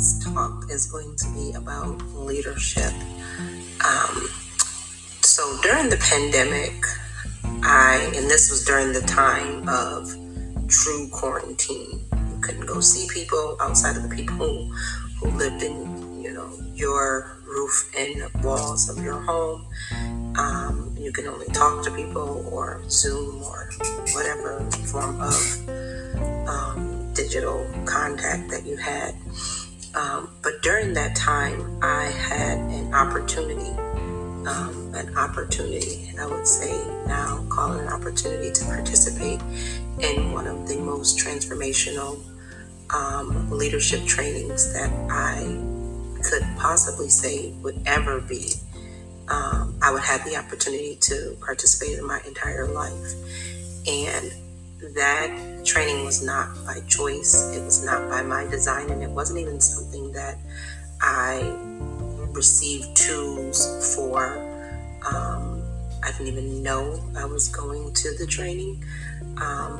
morning's talk is going to be about leadership. Um, so during the pandemic, I, and this was during the time of true quarantine. You couldn't go see people outside of the people who, who lived in, you know, your roof and walls of your home. Um, you can only talk to people or Zoom or whatever form of um, digital contact that you had. Um, but during that time, I had an opportunity, um, an opportunity, and I would say now, call it an opportunity to participate in one of the most transformational um, leadership trainings that I could possibly say would ever be. Um, I would have the opportunity to participate in my entire life. And that training was not by choice, it was not by my design, and it wasn't even something that I received tools for. Um, I didn't even know I was going to the training. Um,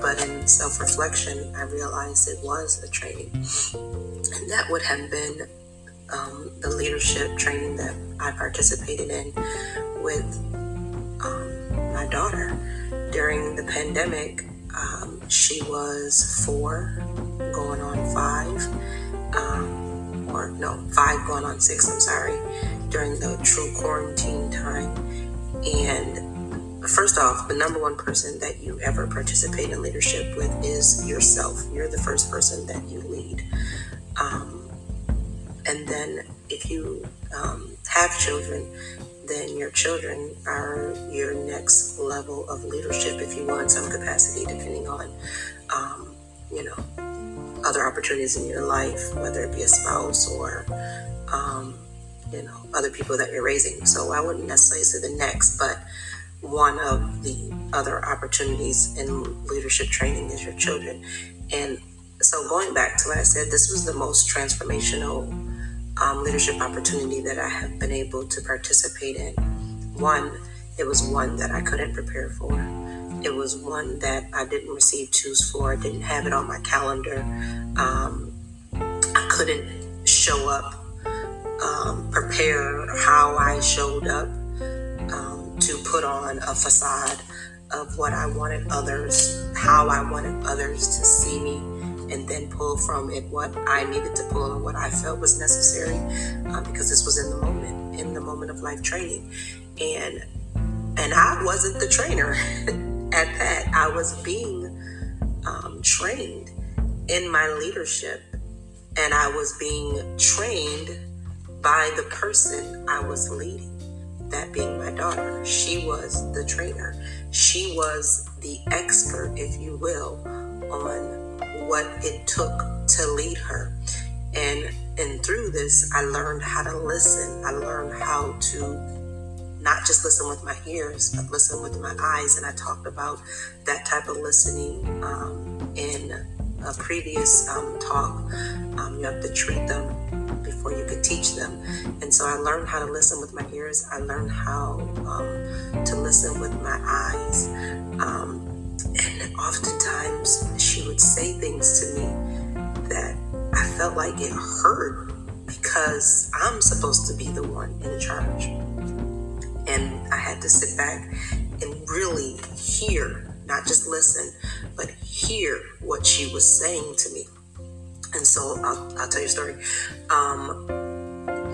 but in self reflection, I realized it was a training. And that would have been um, the leadership training that I participated in with um, my daughter during the pandemic. Um, she was four, going on five, um, or no, five going on six, I'm sorry, during the true quarantine time. And first off, the number one person that you ever participate in leadership with is yourself. You're the first person that you lead. Um, and then if you um, have children, then your children are your next level of leadership, if you want some capacity, depending on, um, you know, other opportunities in your life, whether it be a spouse or, um, you know, other people that you're raising. So I wouldn't necessarily say the next, but one of the other opportunities in leadership training is your children. And so going back to what I said, this was the most transformational um, leadership opportunity that I have been able to participate in. One, it was one that I couldn't prepare for. It was one that I didn't receive tools for. I didn't have it on my calendar. Um, I couldn't show up, um, prepare how I showed up um, to put on a facade of what I wanted others, how I wanted others to see me and then pull from it what I needed to pull and what I felt was necessary uh, because this was in the moment, in the moment of life training. And and I wasn't the trainer at that. I was being um, trained in my leadership and I was being trained by the person I was leading, that being my daughter. She was the trainer. She was the expert, if you will, on what it took to lead her. And and through this, I learned how to listen. I learned how to not just listen with my ears, but listen with my eyes. And I talked about that type of listening um, in a previous um, talk. Um, you have to treat them before you could teach them. And so I learned how to listen with my ears. I learned how um, to listen with my eyes. Um, and oftentimes would say things to me that I felt like it hurt because I'm supposed to be the one in charge. And I had to sit back and really hear, not just listen, but hear what she was saying to me. And so I'll, I'll tell you a story. Um,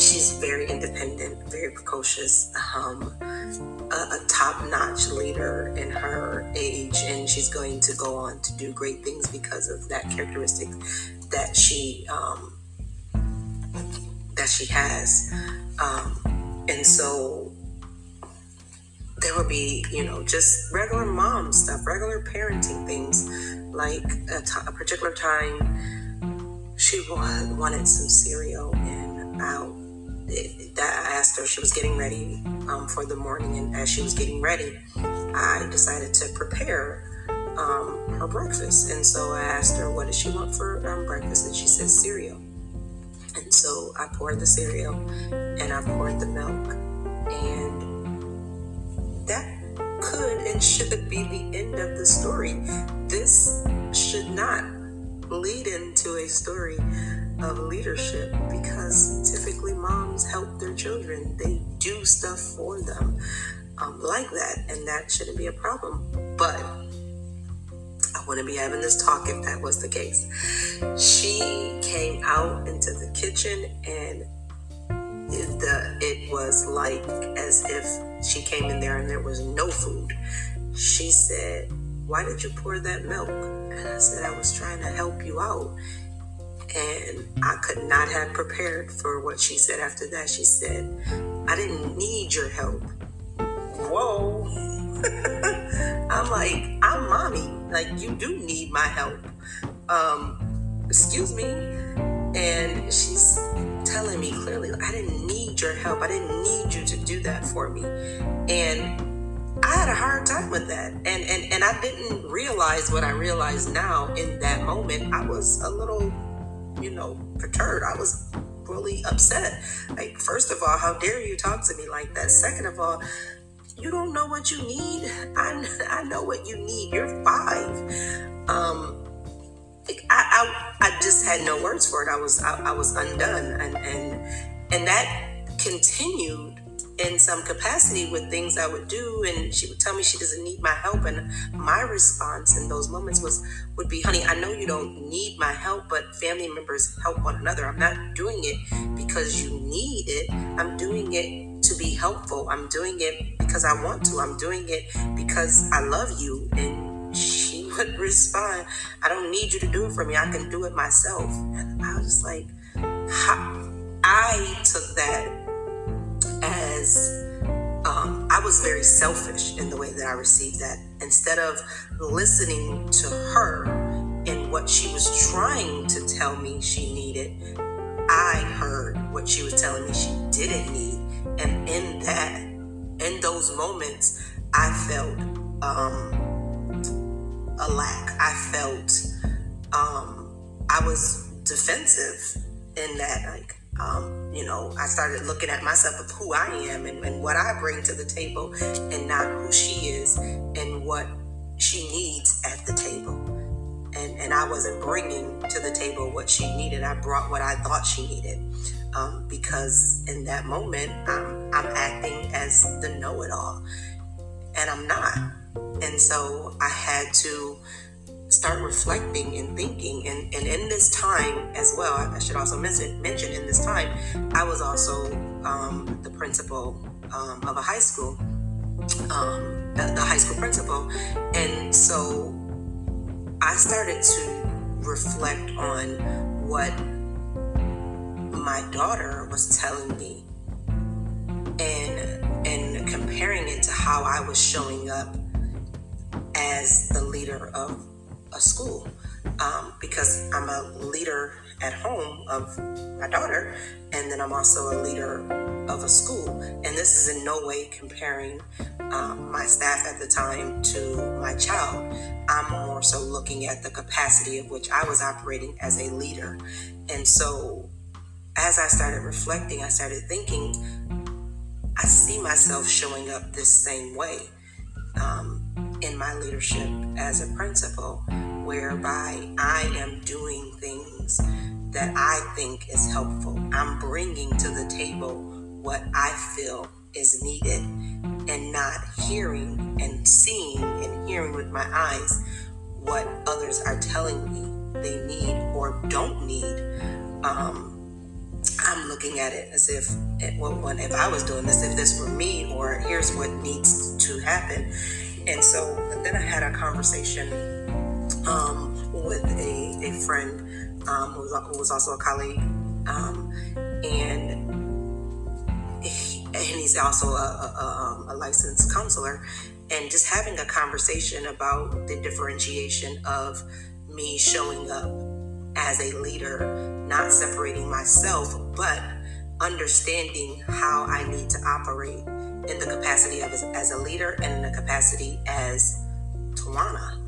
she's very independent, very precocious, um, a, a top notch leader in her age, and she's going to go on to do great things because of that characteristic that she um, that she has. Um, and so there will be, you know, just regular mom stuff, regular parenting things, like a, t- a particular time she wanted some cereal and out that I asked her, she was getting ready um, for the morning, and as she was getting ready, I decided to prepare um, her breakfast. And so I asked her, What does she want for um, breakfast? And she said, Cereal. And so I poured the cereal and I poured the milk. And that could and should be the end of the story. This should not lead into a story of leadership because typically moms help their children. They do stuff for them um, like that, and that shouldn't be a problem. But I wouldn't be having this talk if that was the case. She came out into the kitchen and the it was like as if she came in there and there was no food. She said, "Why did you pour that milk?" And I said, "I was trying to help you out." And I could not have prepared for what she said after that. She said, "I didn't need your help." Whoa. I'm like, I'm mommy. Like, you do need my help. Um, excuse me. And she's telling me clearly, I didn't need your help. I didn't need you to do that for me. And I had a hard time with that. And and and I didn't realize what I realize now in that moment. I was a little, you know, perturbed. I was really upset. Like, first of all, how dare you talk to me like that? Second of all, you don't know what you need. I, I know what you need. You're five. Um, I, I, I just had no words for it. I was I, I was undone, and and and that continued in some capacity with things I would do, and she would tell me she doesn't need my help, and my response in those moments was would be, "Honey, I know you don't need my help, but family members help one another. I'm not doing it because you need it. I'm doing it to be helpful. I'm doing it because I want to. I'm doing it because I love you." And she would respond, "I don't need you to do it for me. I can do it myself." And I was just like, I um, I was very selfish in the way that I received that. Instead of listening to her and what she was trying to tell me she needed, I heard what she was telling me she didn't need. And in that, in those moments, I felt um, a lack. I felt um, I was defensive in that, like, um, you know, I started looking at myself of who I am and, and what I bring to the table and not who she is and what she needs at the table. And, and I wasn't bringing to the table what she needed. I brought what I thought she needed. Um, because in that moment, I'm, I'm acting as the know it all. And I'm not. And so I had to start reflecting and thinking. And, and in this time as well, I should also mention, mention in this time, I was also um, the principal um, of a high school, um, the, the high school principal. And so I started to reflect on what my daughter was telling me and and comparing it to how I was showing up as the leader of a school um, because I'm a leader at home of my daughter, and then I'm also a leader of a school. And this is in no way comparing um, my staff at the time to my child. I'm more so looking at the capacity of which I was operating as a leader. And so as I started reflecting, I started thinking, I see myself showing up this same way. Um, in my leadership as a principal, whereby I am doing things that I think is helpful. I'm bringing to the table what I feel is needed and not hearing and seeing and hearing with my eyes what others are telling me they need or don't need. Um, I'm looking at it as if, well, if I was doing this, if this were me, or here's what needs to happen. And so then I had a conversation um, with a, a friend um, who, was, who, was, also a colleague. Um, and he, and he's also a, a, um, a, licensed counselor. And just having a conversation about the differentiation of me showing up as a leader, not separating myself, but understanding how I need to operate in the capacity of as, as a leader and in the capacity as Tawana.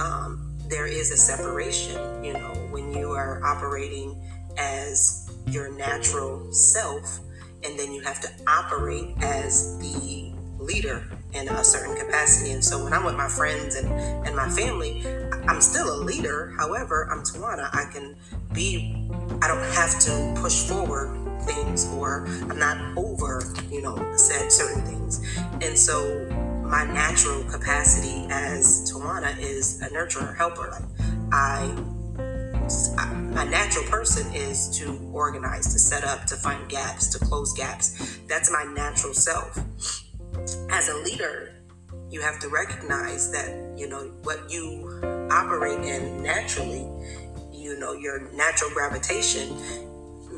Um, there is a separation, you know, when you are operating as your natural self, and then you have to operate as the leader in a certain capacity. And so when I'm with my friends and, and my family, I'm still a leader. However, I'm Tawana. I can be, I don't have to push forward things or I'm not over, you know, said certain things. And so my natural capacity as Tawana is a nurturer, helper. Like I my natural person is to organize, to set up, to find gaps, to close gaps. That's my natural self. As a leader, you have to recognize that, you know, what you operate in naturally, you know, your natural gravitation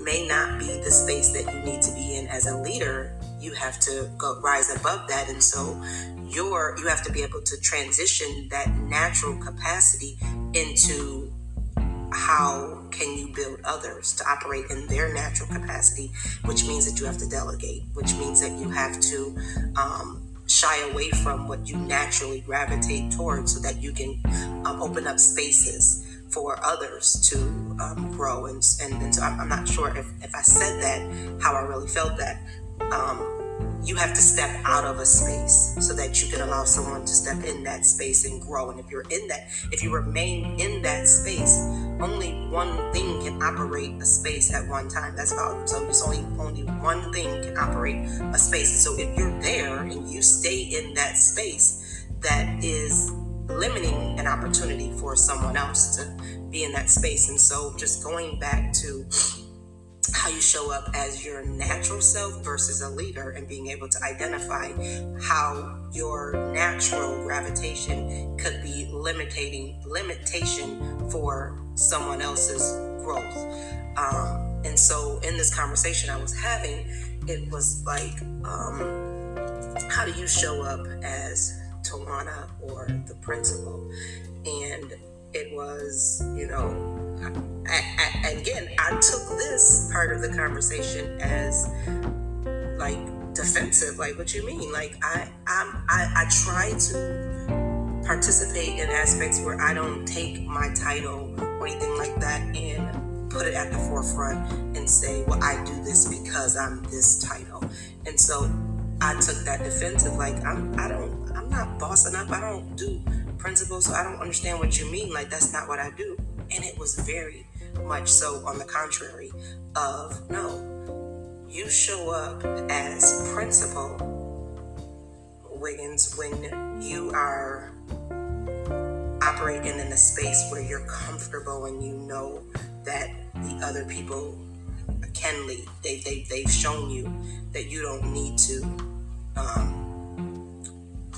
may not be the space that you need to be in as a leader. You have to go rise above that. And so you're you have to be able to transition that natural capacity into how can you build others to operate in their natural capacity, which means that you have to delegate, which means that you have to um, shy away from what you naturally gravitate towards so that you can um, open up spaces for others to um, grow. And, and, and, so I'm, I'm, not sure if, if I said that, how I really felt that. Um, you have to step out of a space so that you can allow someone to step in that space and grow. And if you're in that, if you remain in that space, only one thing can operate a space at one time. That's volume. So it's only only one thing can operate a space. And so if you're there and you stay in that space, that is limiting an opportunity for someone else to be in that space. And so just going back to how you show up as your natural self versus a leader and being able to identify how your natural gravitation could be limiting limitation for someone else's growth um, and so in this conversation i was having it was like um, how do you show up as or the principal and it was you know I, I, again, I took this part of the conversation as like defensive. Like, what you mean? Like, I, I'm, I, I try to participate in aspects where I don't take my title or anything like that and put it at the forefront and say, well, I do this because I'm this title. And so I took that defensive. Like, I'm, I don't, I'm not bossing up. I don't do principles, so I don't understand what you mean. Like, that's not what I do. And it was very much so on the contrary of no, you show up as principal, Wiggins, when you are operating in a space where you're comfortable and you know that the other people can lead. They, they, they've shown you that you don't need to um,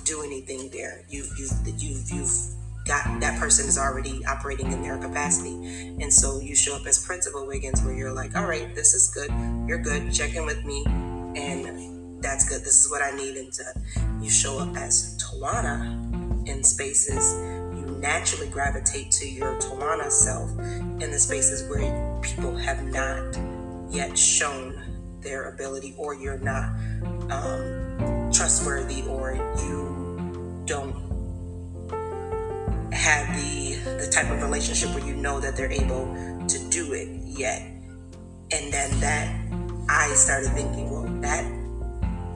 do anything there. You've, you've, you've, you've got that person is already operating in their capacity. And so you show up as Principal Wiggins where you're like, all right, this is good. You're good. Check in with me. And that's good. This is what I need. And you show up as Tawana in spaces. You naturally gravitate to your Tawana self in the spaces where people have not yet shown their ability or you're not um, trustworthy or you don't have the the type of relationship where you know that they're able to do it yet. And then that I started thinking, well, that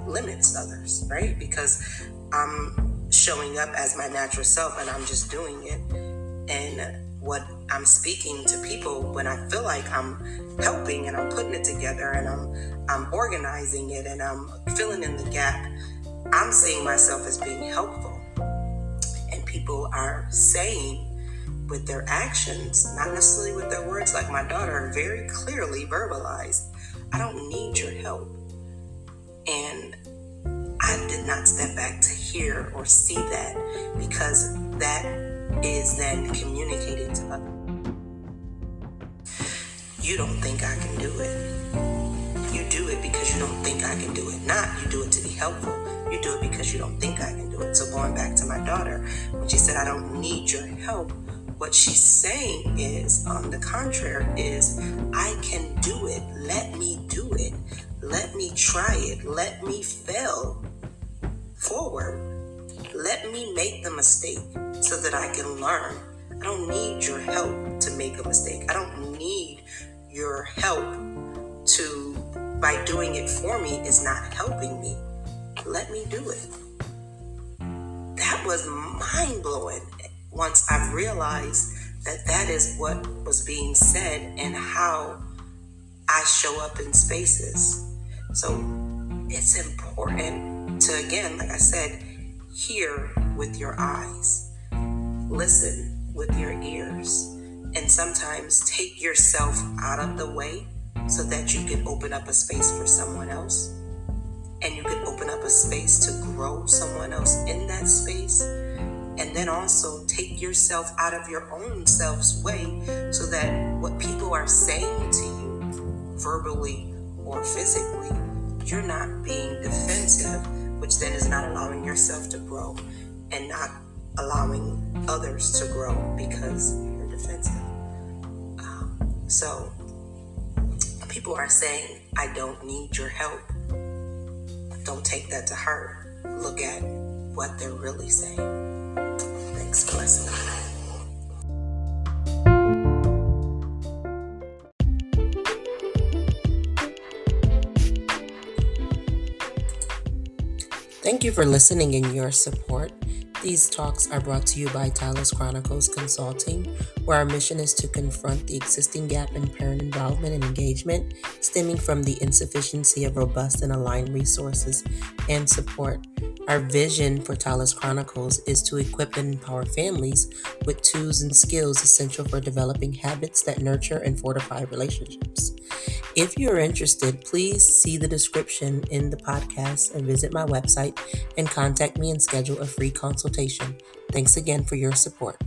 limits others, right? Because I'm showing up as my natural self and I'm just doing it. And what I'm speaking to people when I feel like I'm helping and I'm putting it together and I'm I'm organizing it and I'm filling in the gap, I'm seeing myself as being helpful people are saying with their actions, not necessarily with their words, like my daughter very clearly verbalized, I don't need your help. And I did not step back to hear or see that because that is then communicated to others. You don't think I can do it. You do it because you don't think I can do it. Not you do it to be helpful. You do it because you don't think I can do it. So going back to my daughter, when she said, I don't need your help, what she's saying is, on the contrary, is I can do it. Let me do it. Let me try it. Let me fail forward. Let me make the mistake so that I can learn. I don't need your help to make a mistake. I don't need your help to, by doing it for me, is not helping me let me do it. that was mind blowing once I realized that that is what was being said and how I show up in spaces. So it's important to, again, like I said, hear with your eyes, listen with your ears, and sometimes take yourself out of the way so that you can open up a space for someone else and you can open up a space to grow someone else in that space. And then also take yourself out of your own self's way so that what people are saying to you verbally or physically you're not being defensive which then is not allowing yourself to grow and not allowing others to grow because you're defensive. Um, so people are saying i don't need your help don't take that to heart. Look at what they're really saying. Thanks for. Thank you for listening and your support. These talks are brought to you by Tyla's Chronicles Consulting, where our mission is to confront the existing gap in parent involvement and engagement stemming from the insufficiency of robust and aligned resources and support. Our vision for Tyla's Chronicles is to equip and empower families with tools and skills essential for developing habits that nurture and fortify relationships. If you're interested, please see the description in the podcast and visit my website and contact me and schedule a free consultation. Thanks again for your support.